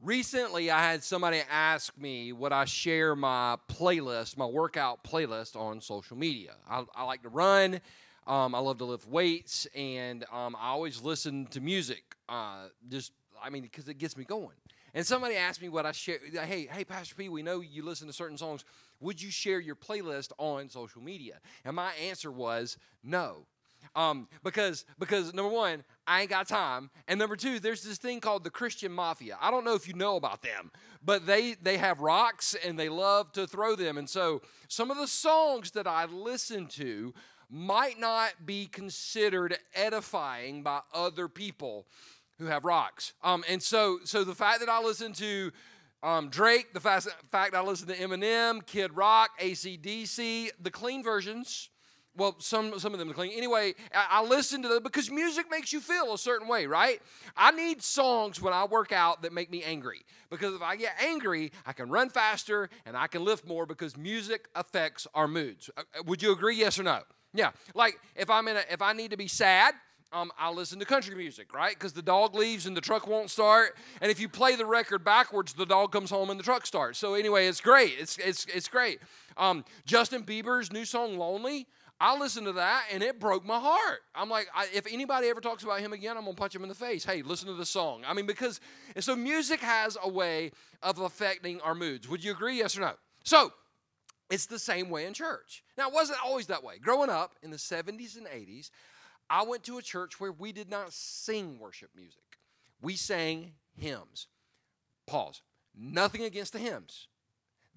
Recently, I had somebody ask me would I share my playlist, my workout playlist on social media. I, I like to run, um, I love to lift weights, and um, I always listen to music. Uh, just, I mean, because it gets me going. And somebody asked me what I share. Hey, hey, Pastor P, we know you listen to certain songs. Would you share your playlist on social media? And my answer was no. Um, because because number one, I ain't got time, and number two, there's this thing called the Christian Mafia. I don't know if you know about them, but they they have rocks and they love to throw them, and so some of the songs that I listen to might not be considered edifying by other people who have rocks. Um, and so so the fact that I listen to um, Drake, the fact, fact I listen to Eminem, Kid Rock, ACDC, the clean versions well, some some of them clean. Anyway, I, I listen to them because music makes you feel a certain way, right? I need songs when I work out that make me angry because if I get angry, I can run faster and I can lift more because music affects our moods. Uh, uh, would you agree? Yes or no? Yeah. Like if I'm in a if I need to be sad, um, I listen to country music, right? Because the dog leaves and the truck won't start. And if you play the record backwards, the dog comes home and the truck starts. So anyway, it's great. It's it's it's great. Um, Justin Bieber's new song "Lonely." I listened to that and it broke my heart. I'm like, I, if anybody ever talks about him again, I'm gonna punch him in the face. Hey, listen to the song. I mean, because and so music has a way of affecting our moods. Would you agree? Yes or no? So it's the same way in church. Now, it wasn't always that way. Growing up in the 70s and 80s, I went to a church where we did not sing worship music. We sang hymns. Pause. Nothing against the hymns.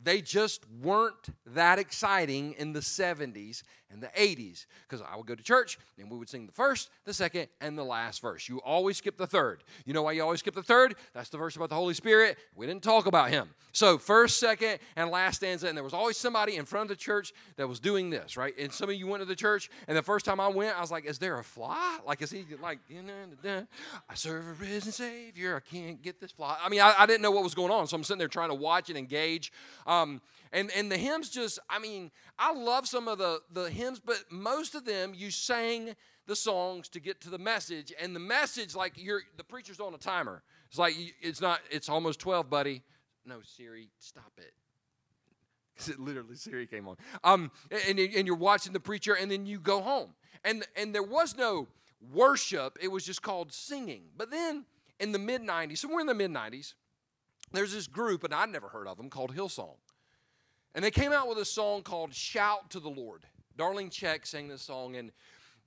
They just weren't that exciting in the 70s and the 80s because I would go to church and we would sing the first, the second, and the last verse. You always skip the third. You know why you always skip the third? That's the verse about the Holy Spirit. We didn't talk about him. So, first, second, and last stanza, and there was always somebody in front of the church that was doing this, right? And some of you went to the church, and the first time I went, I was like, Is there a fly? Like, is he like, I serve a risen Savior. I can't get this fly. I mean, I, I didn't know what was going on. So, I'm sitting there trying to watch and engage. Um, and, and the hymns just, I mean, I love some of the, the hymns, but most of them you sang the songs to get to the message. And the message, like you're the preacher's on a timer. It's like it's not, it's almost 12, buddy. No, Siri, stop it. Because it literally Siri came on. Um, and, and you're watching the preacher, and then you go home. And and there was no worship, it was just called singing. But then in the mid 90s, somewhere in the mid 90s, there's this group, and I'd never heard of them, called Hillsong. And they came out with a song called Shout to the Lord. Darlene Zschech sang this song, and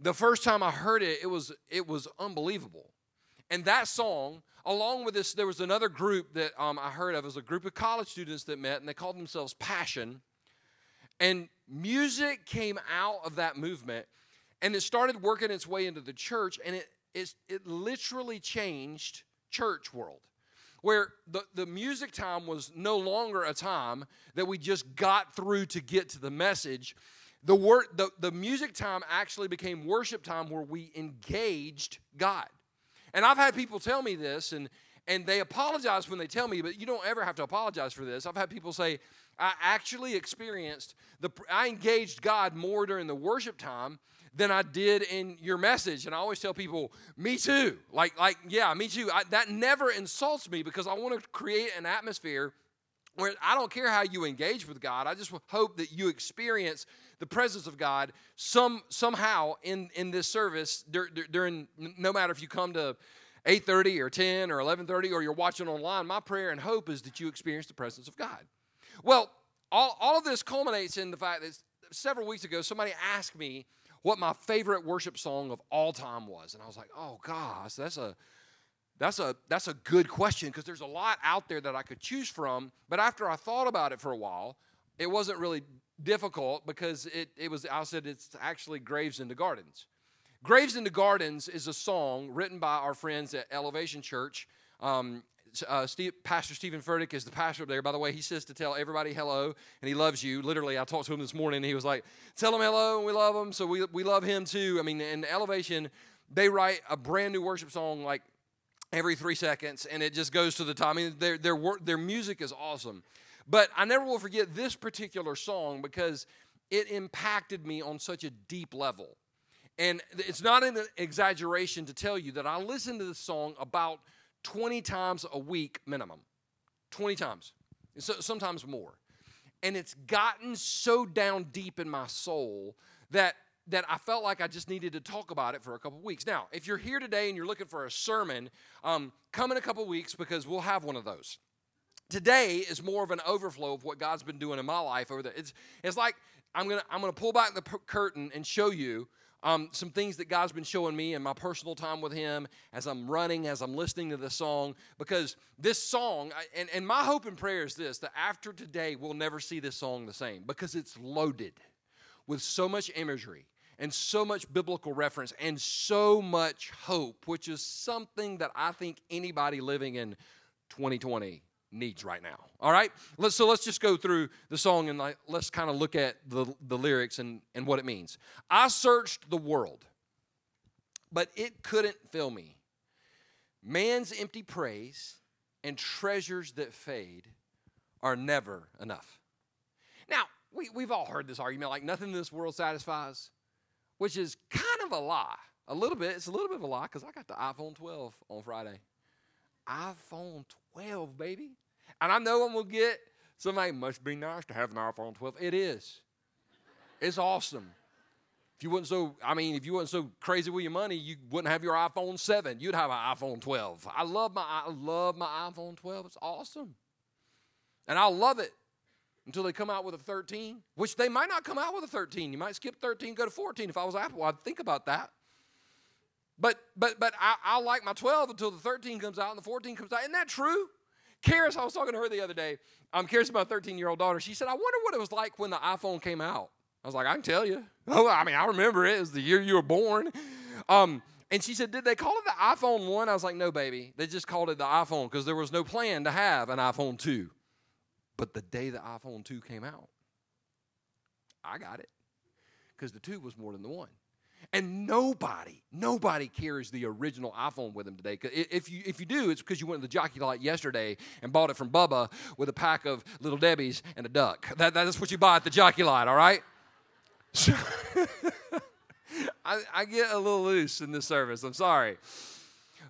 the first time I heard it, it was it was unbelievable. And that song, along with this, there was another group that um, I heard of. It was a group of college students that met, and they called themselves Passion. And music came out of that movement, and it started working its way into the church, and it it, it literally changed church world where the, the music time was no longer a time that we just got through to get to the message. The, word, the, the music time actually became worship time where we engaged God. And I've had people tell me this, and, and they apologize when they tell me, but you don't ever have to apologize for this. I've had people say, I actually experienced the I engaged God more during the worship time than I did in your message. And I always tell people, me too. Like, like yeah, me too. I, that never insults me because I want to create an atmosphere where I don't care how you engage with God. I just hope that you experience the presence of God some somehow in in this service during no matter if you come to 8:30 or 10 or 11:30 or you're watching online. My prayer and hope is that you experience the presence of God. Well, all, all of this culminates in the fact that several weeks ago somebody asked me what my favorite worship song of all time was. And I was like, oh gosh, that's a that's a that's a good question because there's a lot out there that I could choose from. But after I thought about it for a while, it wasn't really difficult because it, it was I said it's actually Graves into Gardens. Graves into Gardens is a song written by our friends at Elevation Church. Um, uh, Steve, Pastor Stephen Furtick is the pastor up there. By the way, he says to tell everybody hello, and he loves you. Literally, I talked to him this morning, and he was like, "Tell him hello, and we love him." So we we love him too. I mean, in Elevation, they write a brand new worship song like every three seconds, and it just goes to the top. I mean, their their their music is awesome. But I never will forget this particular song because it impacted me on such a deep level. And it's not an exaggeration to tell you that I listened to this song about 20 times a week minimum. 20 times, so, sometimes more. And it's gotten so down deep in my soul that that I felt like I just needed to talk about it for a couple weeks. Now, if you're here today and you're looking for a sermon, um, come in a couple weeks because we'll have one of those. Today is more of an overflow of what God's been doing in my life over there. It's, it's like I'm gonna I'm gonna pull back the curtain and show you um, some things that God's been showing me in my personal time with Him as I'm running, as I'm listening to this song. Because this song, and, and my hope and prayer is this that after today, we'll never see this song the same because it's loaded with so much imagery and so much biblical reference and so much hope, which is something that I think anybody living in 2020 needs right now. All right? Let's, so let's just go through the song and like, let's kind of look at the, the lyrics and, and what it means. I searched the world, but it couldn't fill me. Man's empty praise and treasures that fade are never enough. Now, we, we've all heard this argument like nothing in this world satisfies which is kind of a lie. A little bit. It's a little bit of a lie because I got the iPhone 12 on Friday. iPhone 12, baby. And I know I'm going to get somebody, must be nice to have an iPhone 12. It is. It's awesome. If you wasn't so, I mean, if you wasn't so crazy with your money, you wouldn't have your iPhone 7. You'd have an iPhone 12. I love my, I love my iPhone 12. It's awesome. And I love it until they come out with a 13, which they might not come out with a 13. You might skip 13, go to 14. If I was Apple, I'd think about that. But but but I, I like my 12 until the 13 comes out and the 14 comes out. Isn't that true? Karis, I was talking to her the other day. I'm curious about my 13 year old daughter. She said, I wonder what it was like when the iPhone came out. I was like, I can tell you. Oh, I mean, I remember it. It was the year you were born. Um, and she said, Did they call it the iPhone 1? I was like, No, baby. They just called it the iPhone because there was no plan to have an iPhone 2. But the day the iPhone 2 came out, I got it because the 2 was more than the 1. And nobody, nobody carries the original iPhone with them today. If you, if you do, it's because you went to the Jockey Lot yesterday and bought it from Bubba with a pack of Little Debbie's and a duck. That, that's what you buy at the Jockey Lot, all right? I, I get a little loose in this service. I'm sorry.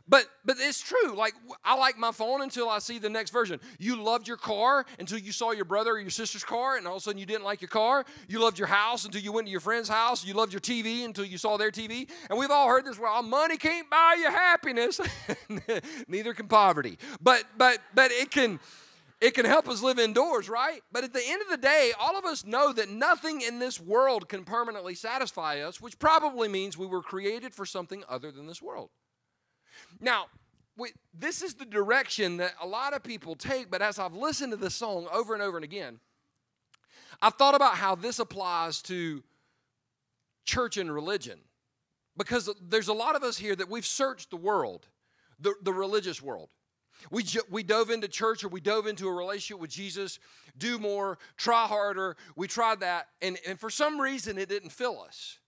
But but it's true. Like I like my phone until I see the next version. You loved your car until you saw your brother or your sister's car, and all of a sudden you didn't like your car. You loved your house until you went to your friend's house. You loved your TV until you saw their TV. And we've all heard this. Well, money can't buy you happiness. Neither can poverty. But but but it can it can help us live indoors, right? But at the end of the day, all of us know that nothing in this world can permanently satisfy us, which probably means we were created for something other than this world. Now, we, this is the direction that a lot of people take, but as I've listened to this song over and over and again, I've thought about how this applies to church and religion. Because there's a lot of us here that we've searched the world, the, the religious world. We, we dove into church or we dove into a relationship with Jesus, do more, try harder. We tried that, and, and for some reason it didn't fill us.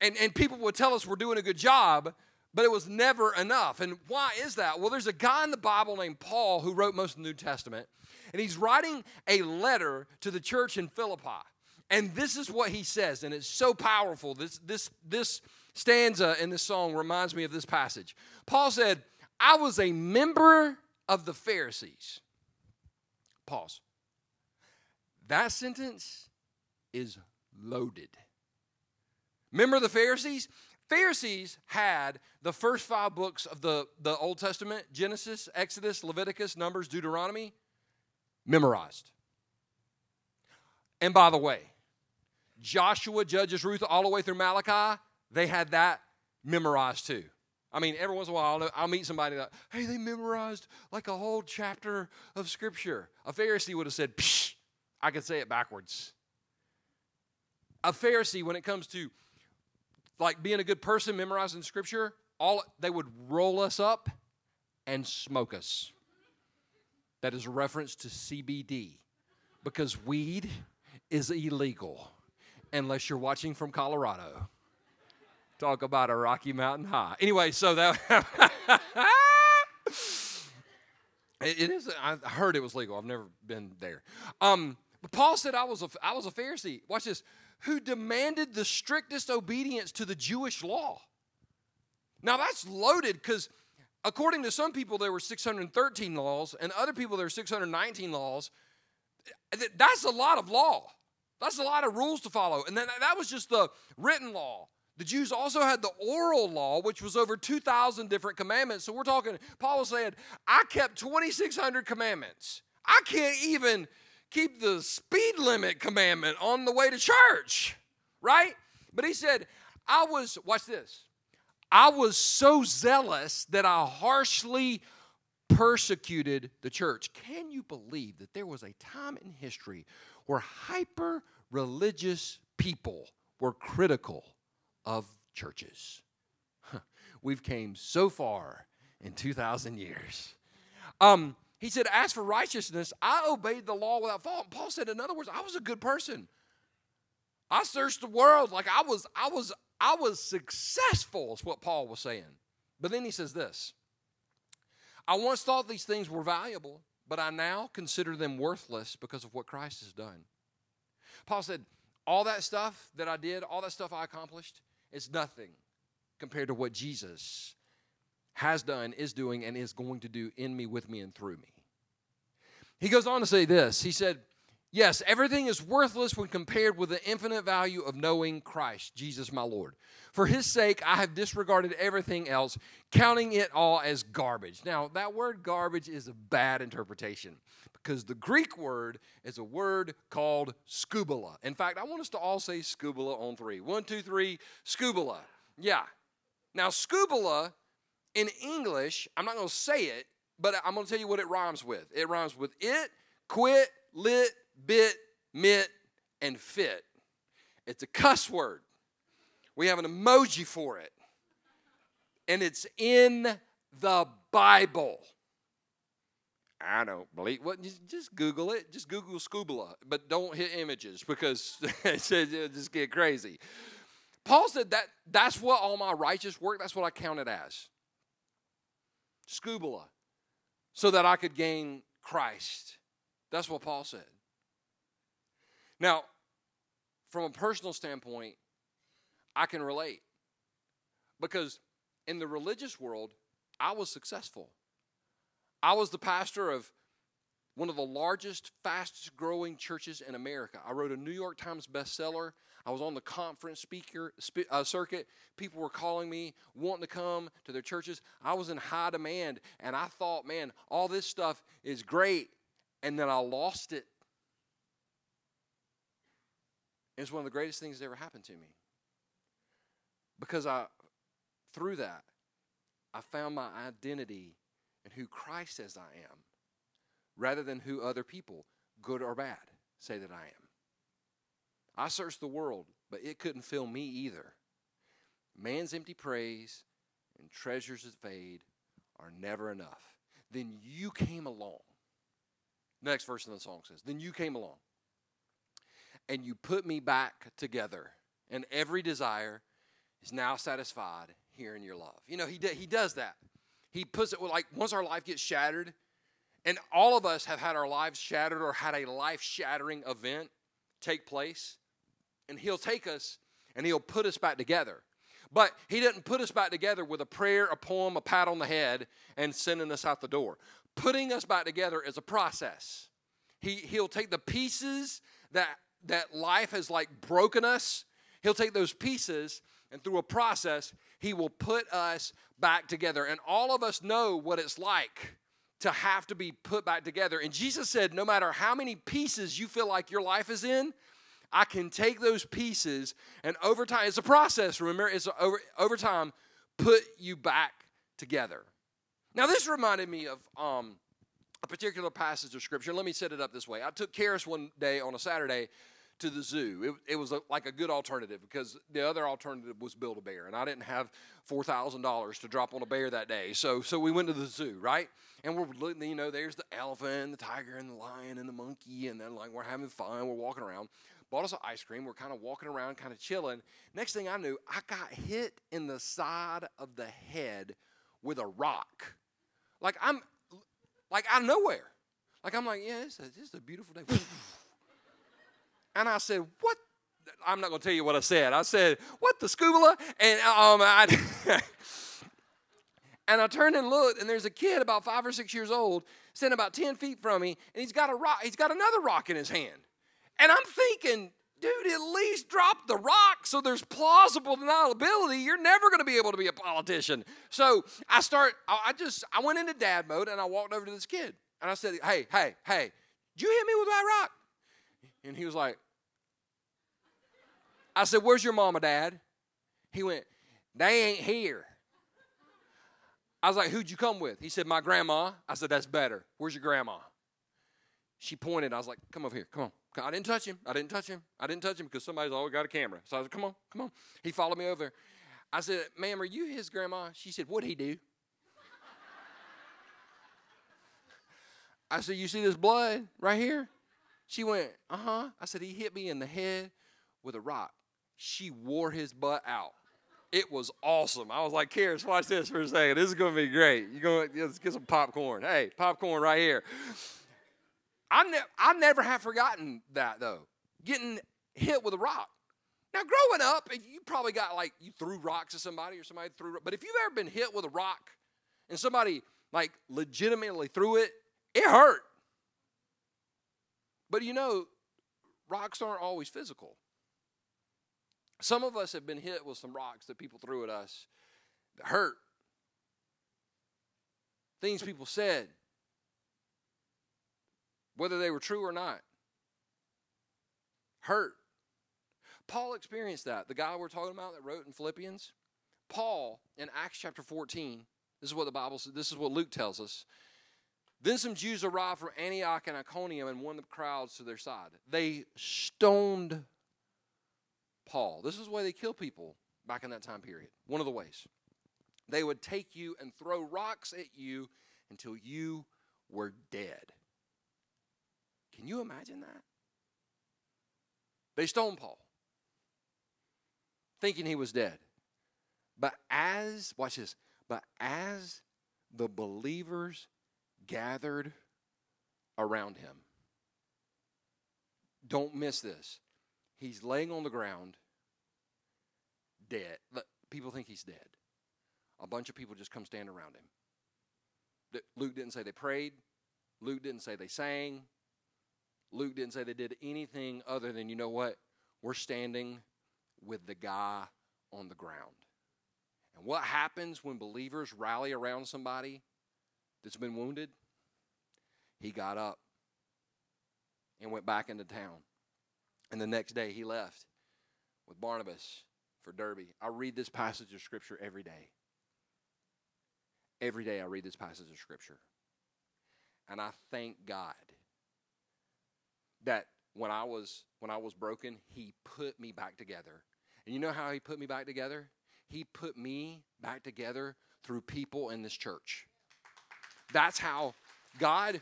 And, and people would tell us we're doing a good job, but it was never enough. And why is that? Well, there's a guy in the Bible named Paul who wrote most of the New Testament, and he's writing a letter to the church in Philippi. And this is what he says, and it's so powerful. This, this, this stanza in this song reminds me of this passage. Paul said, I was a member of the Pharisees. Pause. That sentence is loaded. Remember the Pharisees? Pharisees had the first five books of the, the Old Testament Genesis, Exodus, Leviticus, Numbers, Deuteronomy memorized. And by the way, Joshua, Judges, Ruth, all the way through Malachi, they had that memorized too. I mean, every once in a while, I'll, I'll meet somebody that, hey, they memorized like a whole chapter of Scripture. A Pharisee would have said, Psh, I could say it backwards. A Pharisee, when it comes to like being a good person, memorizing scripture, all they would roll us up and smoke us. That is a reference to CBD because weed is illegal unless you're watching from Colorado. Talk about a Rocky Mountain high. Anyway, so that it is. I heard it was legal. I've never been there. Um, but Paul said I was a I was a Pharisee. Watch this who demanded the strictest obedience to the Jewish law. Now that's loaded because according to some people, there were 613 laws, and other people, there were 619 laws. That's a lot of law. That's a lot of rules to follow. And then that was just the written law. The Jews also had the oral law, which was over 2,000 different commandments. So we're talking, Paul was saying, I kept 2,600 commandments. I can't even keep the speed limit commandment on the way to church, right? But he said, I was, watch this, I was so zealous that I harshly persecuted the church. Can you believe that there was a time in history where hyper religious people were critical of churches? We've came so far in 2,000 years. Um, he said, As for righteousness, I obeyed the law without fault. Paul said, in other words, I was a good person. I searched the world like I was, I was, I was successful, is what Paul was saying. But then he says this I once thought these things were valuable, but I now consider them worthless because of what Christ has done. Paul said, All that stuff that I did, all that stuff I accomplished, is nothing compared to what Jesus has done, is doing, and is going to do in me, with me, and through me. He goes on to say this He said, Yes, everything is worthless when compared with the infinite value of knowing Christ, Jesus my Lord. For his sake, I have disregarded everything else, counting it all as garbage. Now, that word garbage is a bad interpretation because the Greek word is a word called skubala. In fact, I want us to all say skubala on three. One, two, three, skubala. Yeah. Now, skubala in English, I'm not going to say it, but I'm going to tell you what it rhymes with. It rhymes with it, quit, lit, bit, mit, and fit. It's a cuss word. We have an emoji for it. And it's in the Bible. I don't believe. Well, just Google it. Just Google Scubala, but don't hit images because it'll just get crazy. Paul said that that's what all my righteous work. That's what I count it as. Scubala, so that I could gain Christ. That's what Paul said. Now, from a personal standpoint, I can relate because in the religious world, I was successful. I was the pastor of one of the largest, fastest growing churches in America. I wrote a New York Times bestseller. I was on the conference speaker uh, circuit. People were calling me, wanting to come to their churches. I was in high demand, and I thought, man, all this stuff is great. And then I lost it it's one of the greatest things that ever happened to me. Because I, through that, I found my identity in who Christ says I am, rather than who other people, good or bad, say that I am. I searched the world, but it couldn't fill me either. Man's empty praise and treasures that fade are never enough. Then you came along. Next verse in the song says, Then you came along and you put me back together, and every desire is now satisfied here in your love. You know, he, he does that. He puts it like once our life gets shattered, and all of us have had our lives shattered or had a life shattering event take place, and he'll take us and he'll put us back together. But he doesn't put us back together with a prayer, a poem, a pat on the head, and sending us out the door. Putting us back together is a process. He, he'll take the pieces that that life has like broken us, He'll take those pieces and through a process, He will put us back together. And all of us know what it's like to have to be put back together. And Jesus said, no matter how many pieces you feel like your life is in, I can take those pieces and over time, it's a process, remember, it's over, over time, put you back together. Now, this reminded me of um, a particular passage of scripture. Let me set it up this way. I took Karis one day on a Saturday to the zoo. It, it was a, like a good alternative because the other alternative was build a bear, and I didn't have four thousand dollars to drop on a bear that day. So so we went to the zoo, right? And we're looking, you know, there's the elephant, the tiger, and the lion, and the monkey, and then like we're having fun. We're walking around. Bought us some ice cream. We're kind of walking around, kind of chilling. Next thing I knew, I got hit in the side of the head with a rock. Like I'm, like out of nowhere. Like I'm like, yeah, a, it's a beautiful day. And I said, What? I'm not going to tell you what I said. I said, What the scuba? And um, I, And I turned and looked, and there's a kid about five or six years old, sitting about 10 feet from me, and he's got a rock, he's got another rock in his hand. And I'm thinking, dude, at least drop the rock so there's plausible deniability. You're never going to be able to be a politician. So I start, I just, I went into dad mode and I walked over to this kid and I said, hey, hey, hey, did you hit me with that rock? And he was like, I said, where's your mama, dad? He went, they ain't here. I was like, who'd you come with? He said, my grandma. I said, that's better. Where's your grandma? She pointed. I was like, come over here. Come on. I didn't touch him. I didn't touch him. I didn't touch him because somebody's always got a camera. So I said, come on, come on. He followed me over. I said, ma'am, are you his grandma? She said, what'd he do? I said, you see this blood right here? She went, uh huh. I said, he hit me in the head with a rock. She wore his butt out. It was awesome. I was like, Karis, watch this for a second. This is going to be great. You're going to get some popcorn. Hey, popcorn right here. I, ne- I never have forgotten that though, getting hit with a rock. Now, growing up, you probably got like you threw rocks at somebody or somebody threw. But if you've ever been hit with a rock and somebody like legitimately threw it, it hurt. But you know, rocks aren't always physical. Some of us have been hit with some rocks that people threw at us that hurt. Things people said, whether they were true or not. Hurt. Paul experienced that. The guy we're talking about that wrote in Philippians, Paul in Acts chapter 14, this is what the Bible says, this is what Luke tells us. Then some Jews arrived from Antioch and Iconium and won the crowds to their side. They stoned Paul. This is the way they kill people back in that time period. One of the ways. They would take you and throw rocks at you until you were dead. Can you imagine that? They stoned Paul, thinking he was dead. But as, watch this, but as the believers gathered around him, don't miss this. He's laying on the ground, dead. People think he's dead. A bunch of people just come stand around him. Luke didn't say they prayed. Luke didn't say they sang. Luke didn't say they did anything other than, you know what? We're standing with the guy on the ground. And what happens when believers rally around somebody that's been wounded? He got up and went back into town. And the next day he left with Barnabas for Derbe. I read this passage of Scripture every day. Every day I read this passage of Scripture. And I thank God that when I was when I was broken, he put me back together. And you know how he put me back together? He put me back together through people in this church. That's how God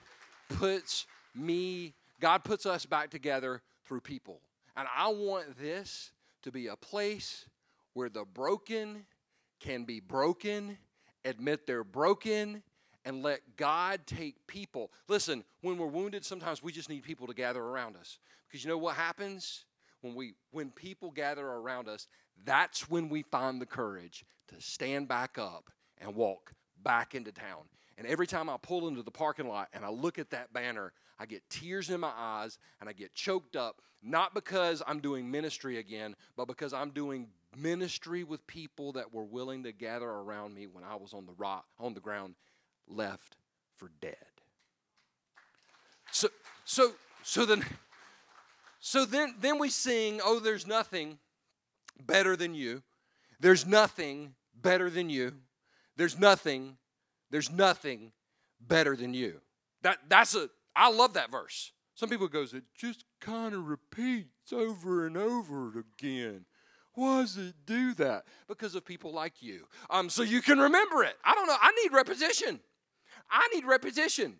puts me God puts us back together through people. And I want this to be a place where the broken can be broken, admit they're broken, and let God take people. Listen, when we're wounded, sometimes we just need people to gather around us. Because you know what happens? When we when people gather around us, that's when we find the courage to stand back up and walk back into town. And every time I pull into the parking lot and I look at that banner, I get tears in my eyes and I get choked up, not because I'm doing ministry again, but because I'm doing ministry with people that were willing to gather around me when I was on the rock on the ground left for dead. So so so then so then then we sing, "Oh there's nothing better than you. There's nothing better than you. There's nothing there's nothing better than you." That that's a I love that verse. Some people goes it just kind of repeats over and over again. Why does it do that? Because of people like you. Um, so you can remember it. I don't know. I need repetition. I need repetition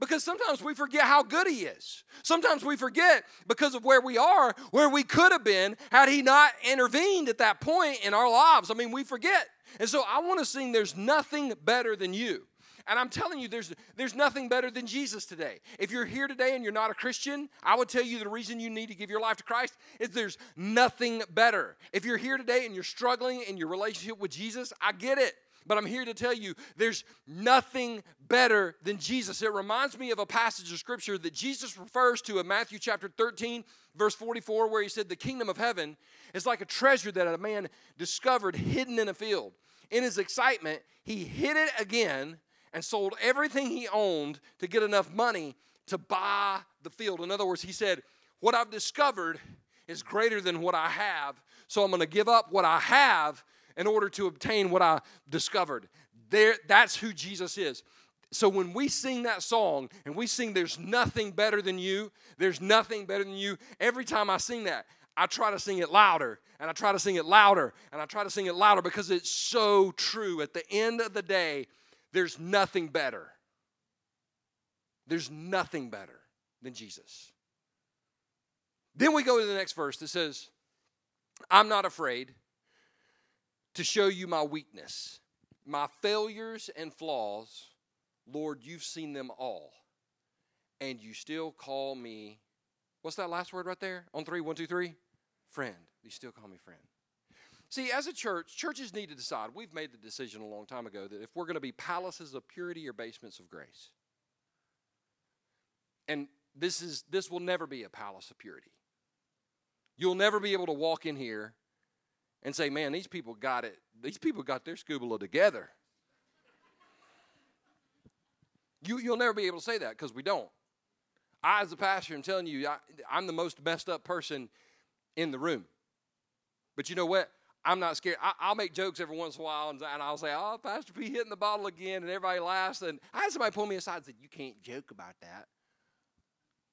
because sometimes we forget how good He is. Sometimes we forget because of where we are, where we could have been had He not intervened at that point in our lives. I mean, we forget. And so I want to sing, There's Nothing Better Than You. And I'm telling you, there's, there's nothing better than Jesus today. If you're here today and you're not a Christian, I would tell you the reason you need to give your life to Christ is there's nothing better. If you're here today and you're struggling in your relationship with Jesus, I get it. But I'm here to tell you there's nothing better than Jesus. It reminds me of a passage of scripture that Jesus refers to in Matthew chapter 13, verse 44, where he said, The kingdom of heaven is like a treasure that a man discovered hidden in a field. In his excitement, he hid it again and sold everything he owned to get enough money to buy the field. In other words, he said, What I've discovered is greater than what I have, so I'm going to give up what I have in order to obtain what I discovered. There, that's who Jesus is. So when we sing that song and we sing, There's nothing better than you, there's nothing better than you, every time I sing that, I try to sing it louder and I try to sing it louder and I try to sing it louder because it's so true. At the end of the day, there's nothing better. There's nothing better than Jesus. Then we go to the next verse that says, I'm not afraid to show you my weakness, my failures and flaws. Lord, you've seen them all, and you still call me. What's that last word right there? On three, one, two, three? Friend. You still call me friend. See, as a church, churches need to decide. We've made the decision a long time ago that if we're going to be palaces of purity or basements of grace, and this is this will never be a palace of purity. You'll never be able to walk in here and say, "Man, these people got it. These people got their scuba together." You, you'll never be able to say that because we don't. I, as a pastor, am telling you, I, I'm the most messed up person in the room. But you know what? I'm not scared. I, will make jokes every once in a while, and, and, I'll say, "Oh, Pastor P hitting the bottle again," and everybody laughs. And I had somebody pull me aside and said, "You can't joke about that."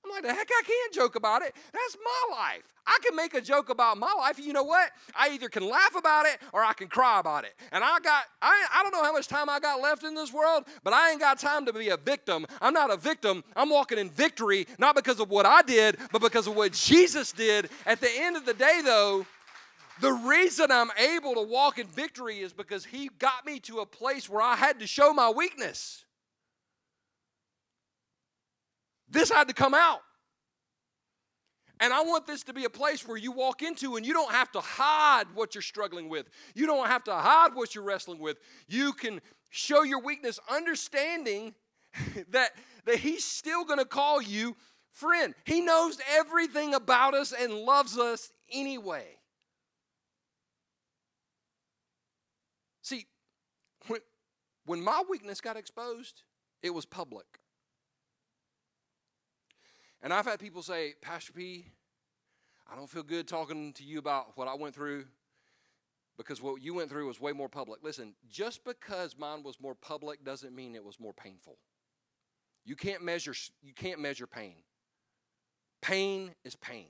I'm like, the heck, I can't joke about it. That's my life. I can make a joke about my life. You know what? I either can laugh about it or I can cry about it. And I got, I, I don't know how much time I got left in this world, but I ain't got time to be a victim. I'm not a victim. I'm walking in victory, not because of what I did, but because of what Jesus did. At the end of the day, though, the reason I'm able to walk in victory is because He got me to a place where I had to show my weakness. This had to come out. And I want this to be a place where you walk into and you don't have to hide what you're struggling with. You don't have to hide what you're wrestling with. You can show your weakness, understanding that, that He's still going to call you friend. He knows everything about us and loves us anyway. See, when, when my weakness got exposed, it was public. And I've had people say, Pastor P, I don't feel good talking to you about what I went through because what you went through was way more public. Listen, just because mine was more public doesn't mean it was more painful. You can't measure you can't measure pain. Pain is pain.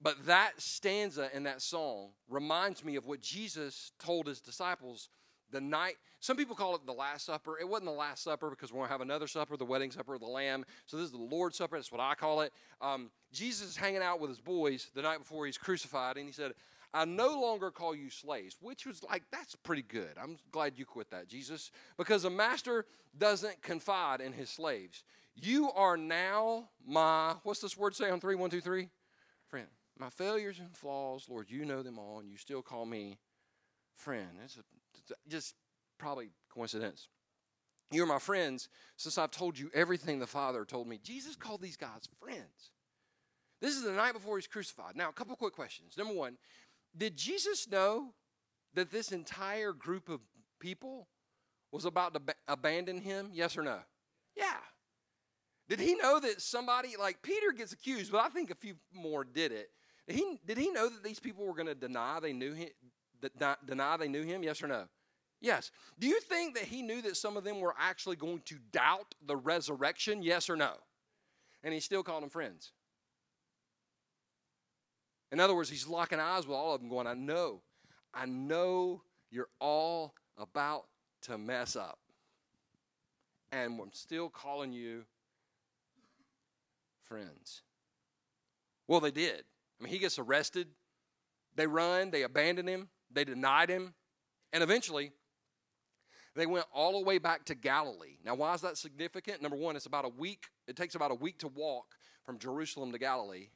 But that stanza in that song reminds me of what Jesus told his disciples the night some people call it the last supper. It wasn't the last supper because we're going to have another supper the wedding supper of the lamb. So this is the lord's supper that's what i call it. Um, jesus is hanging out with his boys the night before he's crucified and he said i no longer call you slaves which was like that's pretty good. I'm glad you quit that jesus because a master doesn't confide in his slaves. You are now my what's this word say on three? One two three? Friend my failures and flaws lord you know them all and you still call me friend. It's a just probably coincidence. You're my friends since I've told you everything the Father told me. Jesus called these guys friends. This is the night before he's crucified. Now, a couple quick questions. Number one, did Jesus know that this entire group of people was about to ba- abandon him? Yes or no? Yeah. Did he know that somebody, like Peter gets accused, but I think a few more did it. Did he, did he know that these people were going to deny they knew him, deny they knew him? Yes or no? Yes. Do you think that he knew that some of them were actually going to doubt the resurrection? Yes or no? And he still called them friends. In other words, he's locking eyes with all of them, going, I know, I know you're all about to mess up. And I'm still calling you friends. Well, they did. I mean, he gets arrested. They run, they abandon him. They denied him. And eventually, they went all the way back to Galilee. Now, why is that significant? Number one, it's about a week. It takes about a week to walk from Jerusalem to Galilee.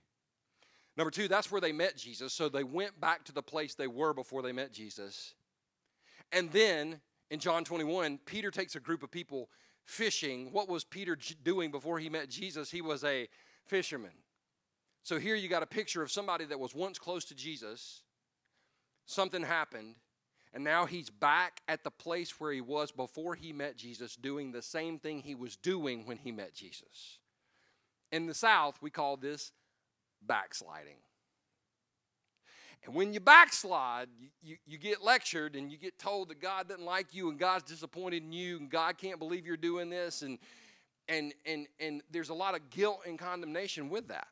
Number two, that's where they met Jesus. So they went back to the place they were before they met Jesus. And then in John 21, Peter takes a group of people fishing. What was Peter doing before he met Jesus? He was a fisherman. So here you got a picture of somebody that was once close to Jesus. Something happened, and now he's back at the place where he was before he met Jesus, doing the same thing he was doing when he met Jesus. In the South, we call this backsliding. And when you backslide, you, you, you, get lectured and you get told that God doesn't like you and God's disappointed in you and God can't believe you're doing this. And, and, and, and there's a lot of guilt and condemnation with that.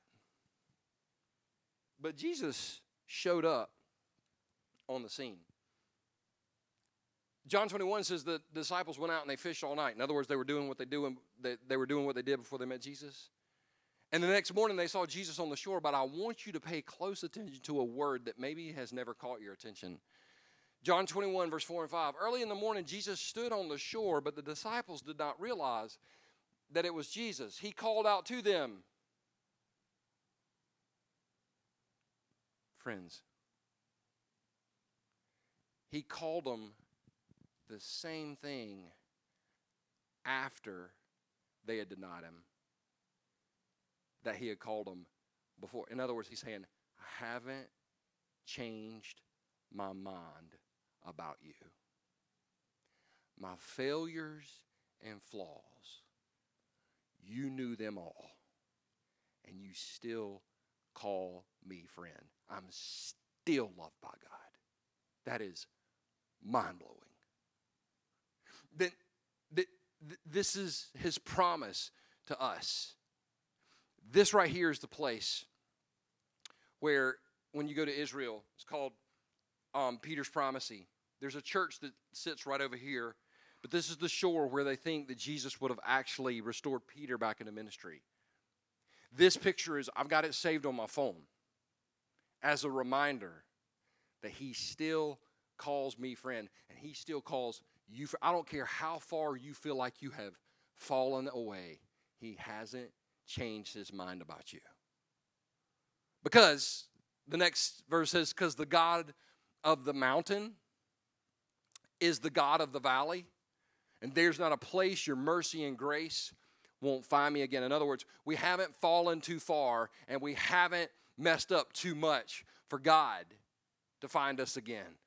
But Jesus showed up on the scene. John 21 says the disciples went out and they fished all night. In other words, they were doing what they do they, they were doing what they did before they met Jesus. And the next morning they saw Jesus on the shore, but I want you to pay close attention to a word that maybe has never caught your attention. John 21, verse 4 and 5. Early in the morning, Jesus stood on the shore, but the disciples did not realize that it was Jesus. He called out to them, Friends. He called them the same thing after they had denied him that he had called them before. In other words, he's saying, I haven't changed my mind about you. My failures and flaws, you knew them all, and you still call me friend. I'm still loved by God. That is mind blowing. Then this is his promise to us this right here is the place where, when you go to Israel, it's called um, Peter's Primacy. There's a church that sits right over here, but this is the shore where they think that Jesus would have actually restored Peter back into ministry. This picture is, I've got it saved on my phone as a reminder that he still calls me friend and he still calls you. I don't care how far you feel like you have fallen away, he hasn't changed his mind about you. Because the next verse says, because the God of the mountain is the God of the valley, and there's not a place your mercy and grace won't find me again. In other words, we haven't fallen too far and we haven't messed up too much for God to find us again.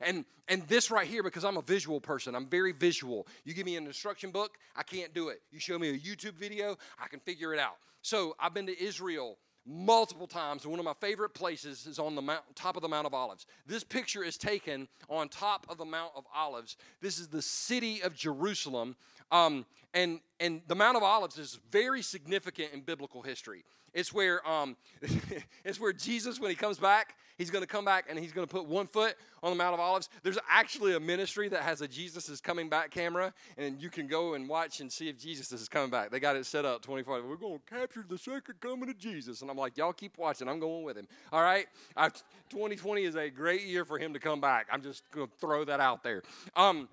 And and this right here, because I'm a visual person, I'm very visual. You give me an instruction book, I can't do it. You show me a YouTube video, I can figure it out. So I've been to Israel multiple times. And one of my favorite places is on the mount, top of the Mount of Olives. This picture is taken on top of the Mount of Olives. This is the city of Jerusalem. Um, and, and the Mount of Olives is very significant in biblical history. It's where, um, it's where Jesus, when he comes back, he's going to come back and he's going to put one foot on the Mount of Olives. There's actually a ministry that has a Jesus is coming back camera, and you can go and watch and see if Jesus is coming back. They got it set up 24. We're going to capture the second coming of Jesus. And I'm like, y'all keep watching. I'm going with him. All right? I, 2020 is a great year for him to come back. I'm just going to throw that out there. Um,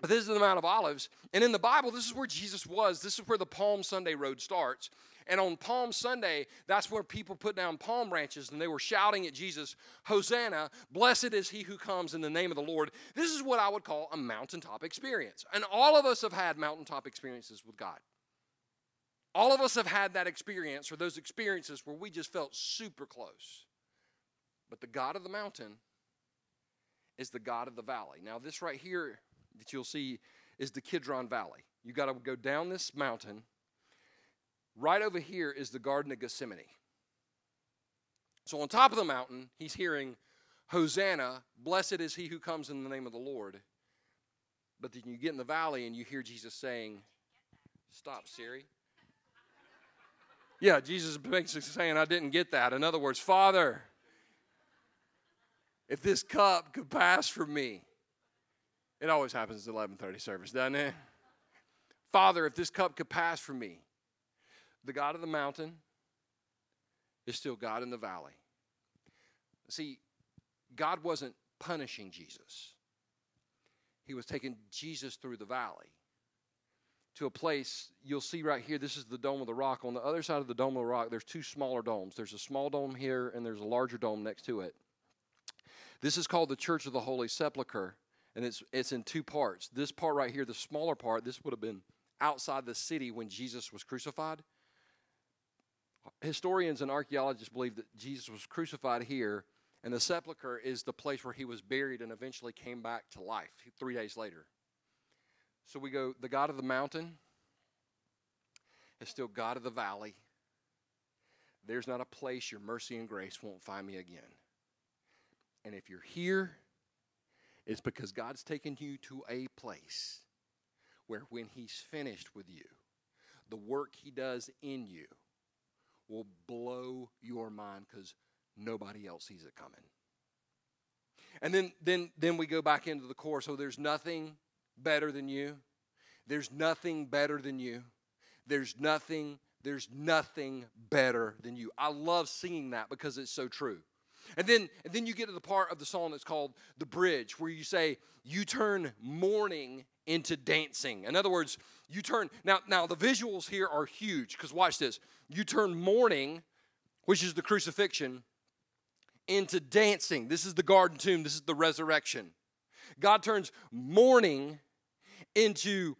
but this is the Mount of Olives. And in the Bible, this is where Jesus was. This is where the Palm Sunday road starts. And on Palm Sunday, that's where people put down palm branches and they were shouting at Jesus, Hosanna, blessed is he who comes in the name of the Lord. This is what I would call a mountaintop experience. And all of us have had mountaintop experiences with God. All of us have had that experience or those experiences where we just felt super close. But the God of the mountain is the God of the valley. Now, this right here that you'll see is the Kidron Valley. You got to go down this mountain. Right over here is the Garden of Gethsemane. So on top of the mountain, he's hearing, Hosanna, blessed is he who comes in the name of the Lord. But then you get in the valley and you hear Jesus saying, Stop, Siri. Yeah, Jesus is basically saying, I didn't get that. In other words, Father, if this cup could pass from me, it always happens at 11:30 service, doesn't it? Father, if this cup could pass from me, the God of the mountain is still God in the valley. See, God wasn't punishing Jesus. He was taking Jesus through the valley to a place you'll see right here. This is the Dome of the Rock. On the other side of the Dome of the Rock, there's two smaller domes. There's a small dome here, and there's a larger dome next to it. This is called the Church of the Holy Sepulchre and it's it's in two parts. This part right here, the smaller part, this would have been outside the city when Jesus was crucified. Historians and archaeologists believe that Jesus was crucified here, and the sepulcher is the place where he was buried and eventually came back to life three days later. So we go, the God of the mountain is still God of the valley. There's not a place your mercy and grace won't find me again. And if you're here, it's because God's taken you to a place where when He's finished with you, the work He does in you will blow your mind because nobody else sees it coming. And then, then, then we go back into the core. So there's nothing better than you. There's nothing better than you. There's nothing, there's nothing better than you. I love singing that because it's so true. And then, and then you get to the part of the song that's called the bridge, where you say, You turn mourning into dancing. In other words, you turn now now the visuals here are huge because watch this. You turn mourning, which is the crucifixion, into dancing. This is the garden tomb, this is the resurrection. God turns mourning into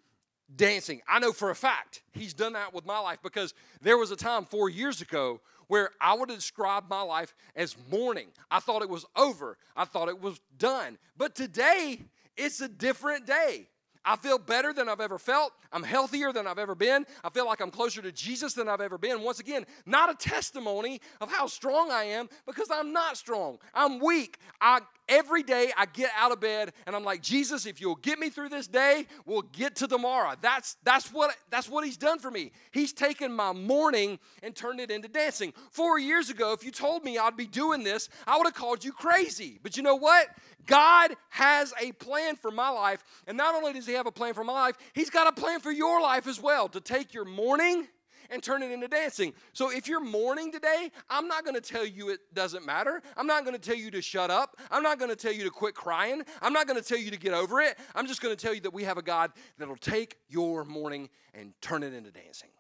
dancing. I know for a fact he's done that with my life because there was a time 4 years ago where I would describe my life as mourning. I thought it was over. I thought it was done. But today, it's a different day. I feel better than I've ever felt. I'm healthier than I've ever been. I feel like I'm closer to Jesus than I've ever been. Once again, not a testimony of how strong I am because I'm not strong. I'm weak. I every day I get out of bed and I'm like, Jesus, if you'll get me through this day, we'll get to tomorrow. That's that's what that's what he's done for me. He's taken my mourning and turned it into dancing. Four years ago, if you told me I'd be doing this, I would have called you crazy. But you know what? God has a plan for my life. And not only does He have a plan for my life, He's got a plan for your life as well to take your mourning and turn it into dancing. So if you're mourning today, I'm not going to tell you it doesn't matter. I'm not going to tell you to shut up. I'm not going to tell you to quit crying. I'm not going to tell you to get over it. I'm just going to tell you that we have a God that'll take your mourning and turn it into dancing.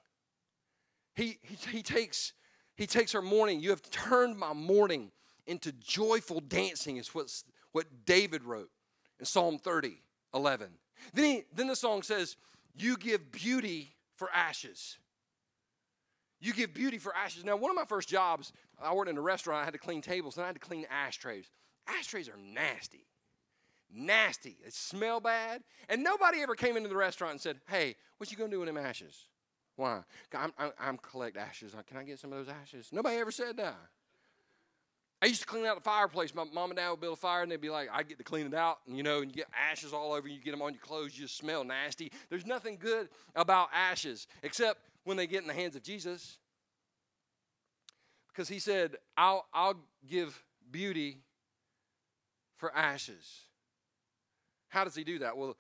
He, he, he takes he takes our mourning. You have turned my mourning into joyful dancing, is what's what David wrote in Psalm 30, 11. Then, he, then the song says, You give beauty for ashes. You give beauty for ashes. Now, one of my first jobs, I worked in a restaurant, I had to clean tables, and I had to clean ashtrays. Ashtrays are nasty. Nasty. They smell bad. And nobody ever came into the restaurant and said, Hey, what you gonna do with them ashes? Why? I'm, I'm, I'm collect ashes. Can I get some of those ashes? Nobody ever said that. I used to clean out the fireplace. My mom and dad would build a fire, and they'd be like, "I get to clean it out," and you know, and you get ashes all over. You get them on your clothes. You just smell nasty. There's nothing good about ashes except when they get in the hands of Jesus, because He said, "I'll I'll give beauty for ashes." How does He do that? Well,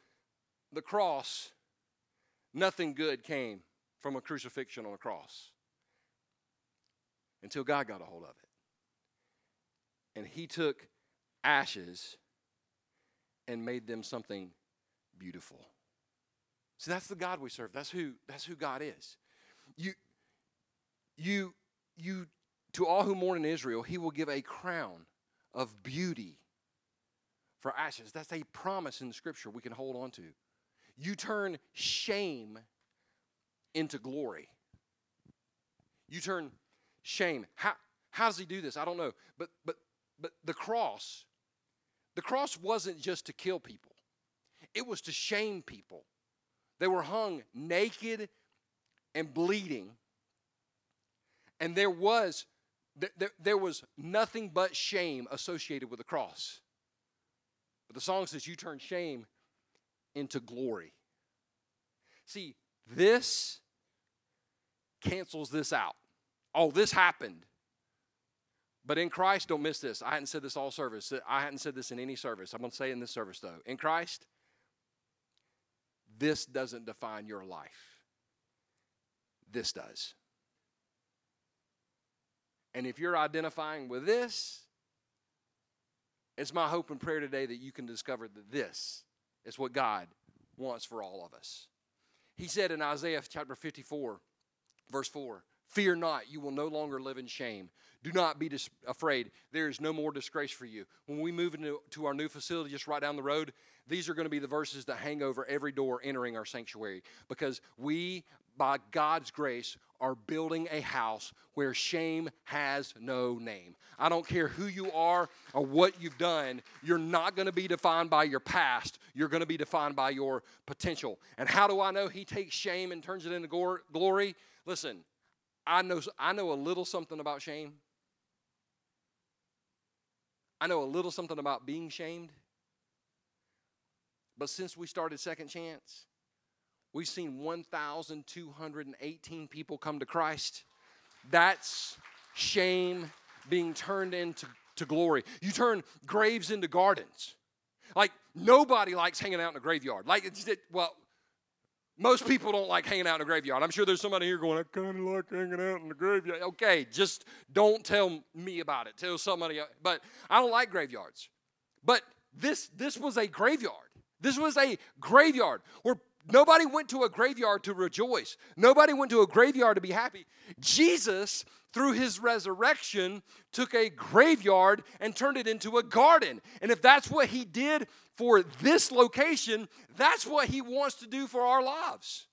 the cross. Nothing good came from a crucifixion on a cross until God got a hold of it and he took ashes and made them something beautiful. See, that's the God we serve. That's who, that's who God is. You, you, you, to all who mourn in Israel, he will give a crown of beauty for ashes. That's a promise in the scripture we can hold on to. You turn shame into glory. You turn shame. How, how does he do this? I don't know. But, but but the cross, the cross wasn't just to kill people, it was to shame people. They were hung naked and bleeding. And there was there, there was nothing but shame associated with the cross. But the song says you turn shame into glory. See, this cancels this out. Oh, this happened. But in Christ, don't miss this. I hadn't said this all service. I hadn't said this in any service. I'm going to say it in this service, though. In Christ, this doesn't define your life. This does. And if you're identifying with this, it's my hope and prayer today that you can discover that this is what God wants for all of us. He said in Isaiah chapter 54, verse 4 Fear not, you will no longer live in shame. Do not be dis- afraid. There is no more disgrace for you. When we move into to our new facility just right down the road, these are going to be the verses that hang over every door entering our sanctuary because we, by God's grace, are building a house where shame has no name. I don't care who you are or what you've done, you're not going to be defined by your past. You're going to be defined by your potential. And how do I know He takes shame and turns it into glory? Listen, I know, I know a little something about shame. I know a little something about being shamed. But since we started Second Chance, we've seen 1,218 people come to Christ. That's shame being turned into to glory. You turn graves into gardens. Like nobody likes hanging out in a graveyard. Like it's well, most people don't like hanging out in a graveyard. I'm sure there's somebody here going, I kind of like hanging out in the graveyard. Okay, just don't tell me about it. Tell somebody. Else. But I don't like graveyards. But this this was a graveyard. This was a graveyard where nobody went to a graveyard to rejoice. Nobody went to a graveyard to be happy. Jesus, through his resurrection, took a graveyard and turned it into a garden. And if that's what he did for this location, that's what he wants to do for our lives.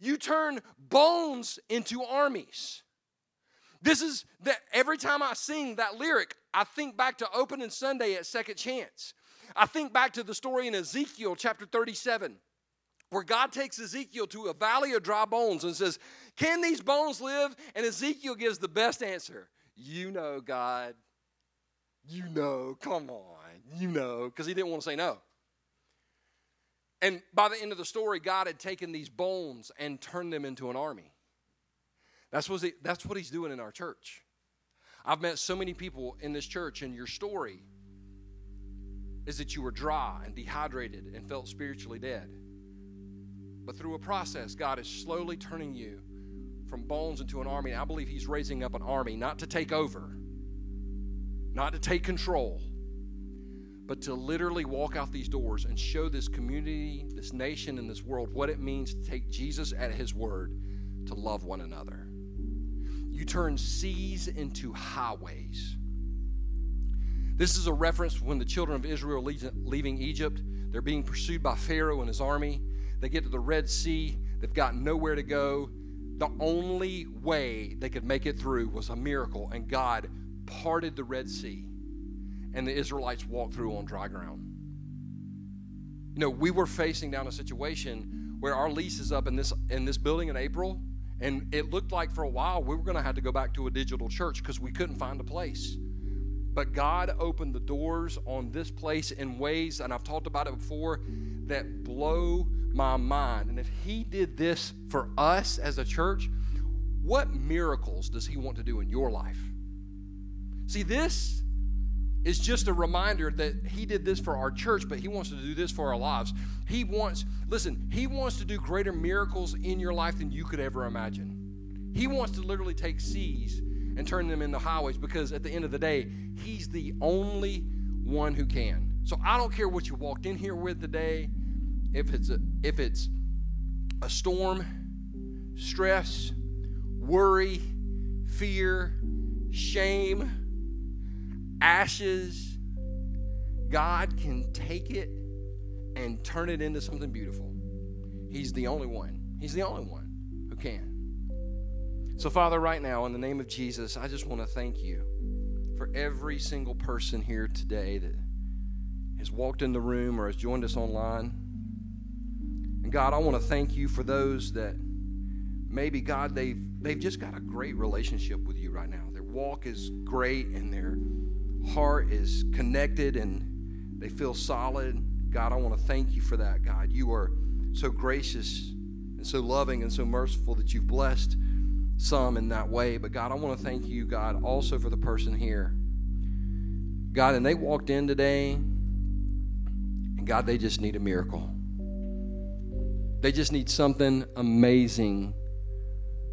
You turn bones into armies. This is that every time I sing that lyric, I think back to opening Sunday at Second Chance. I think back to the story in Ezekiel chapter 37 where God takes Ezekiel to a valley of dry bones and says, Can these bones live? And Ezekiel gives the best answer You know, God. You know, come on, you know, because he didn't want to say no. And by the end of the story, God had taken these bones and turned them into an army. That's what, he, that's what he's doing in our church. I've met so many people in this church, and your story is that you were dry and dehydrated and felt spiritually dead. But through a process, God is slowly turning you from bones into an army. And I believe He's raising up an army not to take over, not to take control, but to literally walk out these doors and show this community, this nation, and this world what it means to take Jesus at His word to love one another. You turn seas into highways. This is a reference when the children of Israel leaving Egypt, they're being pursued by Pharaoh and his army. They get to the Red Sea, they've got nowhere to go. The only way they could make it through was a miracle, and God parted the Red Sea, and the Israelites walked through on dry ground. You know, we were facing down a situation where our lease is up in this in this building in April, and it looked like for a while we were going to have to go back to a digital church because we couldn't find a place. But God opened the doors on this place in ways, and I've talked about it before, that blow my mind. And if He did this for us as a church, what miracles does He want to do in your life? See, this is just a reminder that He did this for our church, but He wants to do this for our lives. He wants, listen, He wants to do greater miracles in your life than you could ever imagine. He wants to literally take seas and turn them into highways because at the end of the day, He's the only one who can. So I don't care what you walked in here with today, if it's a, if it's a storm, stress, worry, fear, shame, ashes, God can take it and turn it into something beautiful. He's the only one. He's the only one who can. So, Father, right now, in the name of Jesus, I just want to thank you for every single person here today that has walked in the room or has joined us online. God, I want to thank you for those that maybe, God, they've, they've just got a great relationship with you right now. Their walk is great and their heart is connected and they feel solid. God, I want to thank you for that, God. You are so gracious and so loving and so merciful that you've blessed some in that way. But God, I want to thank you, God, also for the person here. God, and they walked in today, and God, they just need a miracle. They just need something amazing,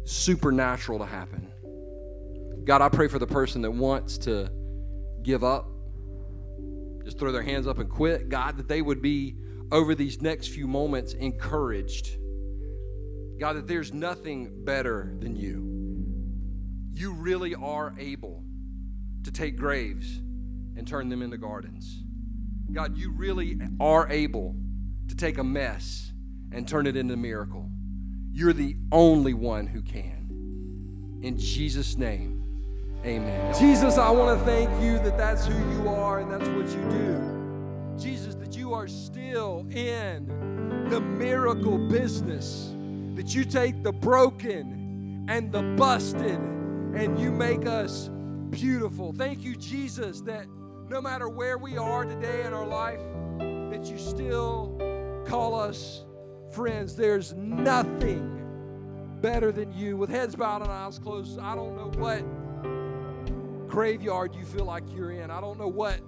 supernatural to happen. God, I pray for the person that wants to give up, just throw their hands up and quit. God, that they would be over these next few moments encouraged God, that there's nothing better than you. you really are able to take graves and turn them into gardens. God, you really are able to take a mess and turn it into a miracle. You're the only one who can. In Jesus' name, amen. Jesus, I want to thank you that that's who you are and that's what you do. Jesus, that you are still in the miracle business, that you take the broken and the busted and you make us beautiful. Thank you, Jesus, that no matter where we are today in our life, that you still call us friends. There's nothing better than you. With heads bowed and eyes closed, I don't know what graveyard you feel like you're in. I don't know what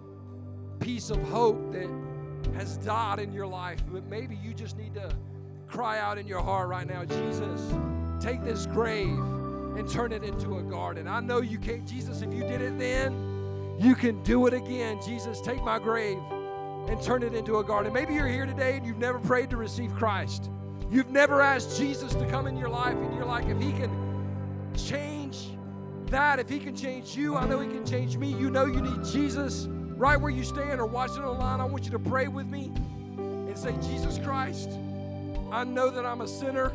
piece of hope that has died in your life, but maybe you just need to cry out in your heart right now Jesus, take this grave and turn it into a garden. I know you can't, Jesus, if you did it then, you can do it again. Jesus, take my grave and turn it into a garden. Maybe you're here today and you've never prayed to receive Christ. You've never asked Jesus to come in your life, and you're like, if He can change that, if He can change you, I know He can change me. You know you need Jesus right where you stand or watching online. I want you to pray with me and say, Jesus Christ, I know that I'm a sinner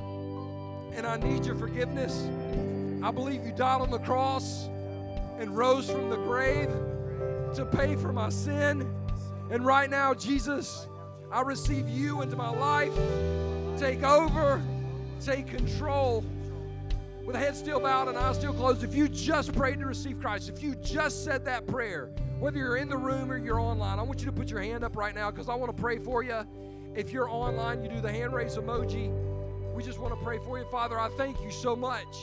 and I need your forgiveness. I believe you died on the cross and rose from the grave to pay for my sin. And right now, Jesus, I receive you into my life. Take over, take control. With a head still bowed and eyes still closed, if you just prayed to receive Christ, if you just said that prayer, whether you're in the room or you're online, I want you to put your hand up right now because I want to pray for you. If you're online, you do the hand raise emoji. We just want to pray for you. Father, I thank you so much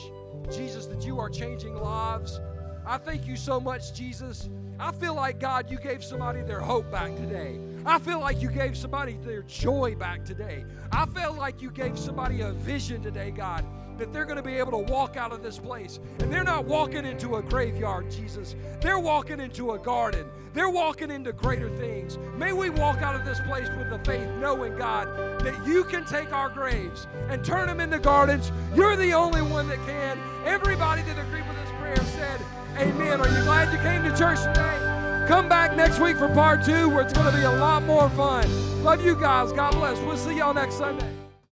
Jesus, that you are changing lives. I thank you so much, Jesus. I feel like, God, you gave somebody their hope back today. I feel like you gave somebody their joy back today. I feel like you gave somebody a vision today, God, that they're going to be able to walk out of this place. And they're not walking into a graveyard, Jesus. They're walking into a garden. They're walking into greater things. May we walk out of this place with the faith, knowing, God, that you can take our graves and turn them into gardens. You're the only one that can. Everybody that agreed with this prayer said, Amen. Are you glad you came to church today? Come back next week for part two where it's going to be a lot more fun. Love you guys. God bless. We'll see y'all next Sunday.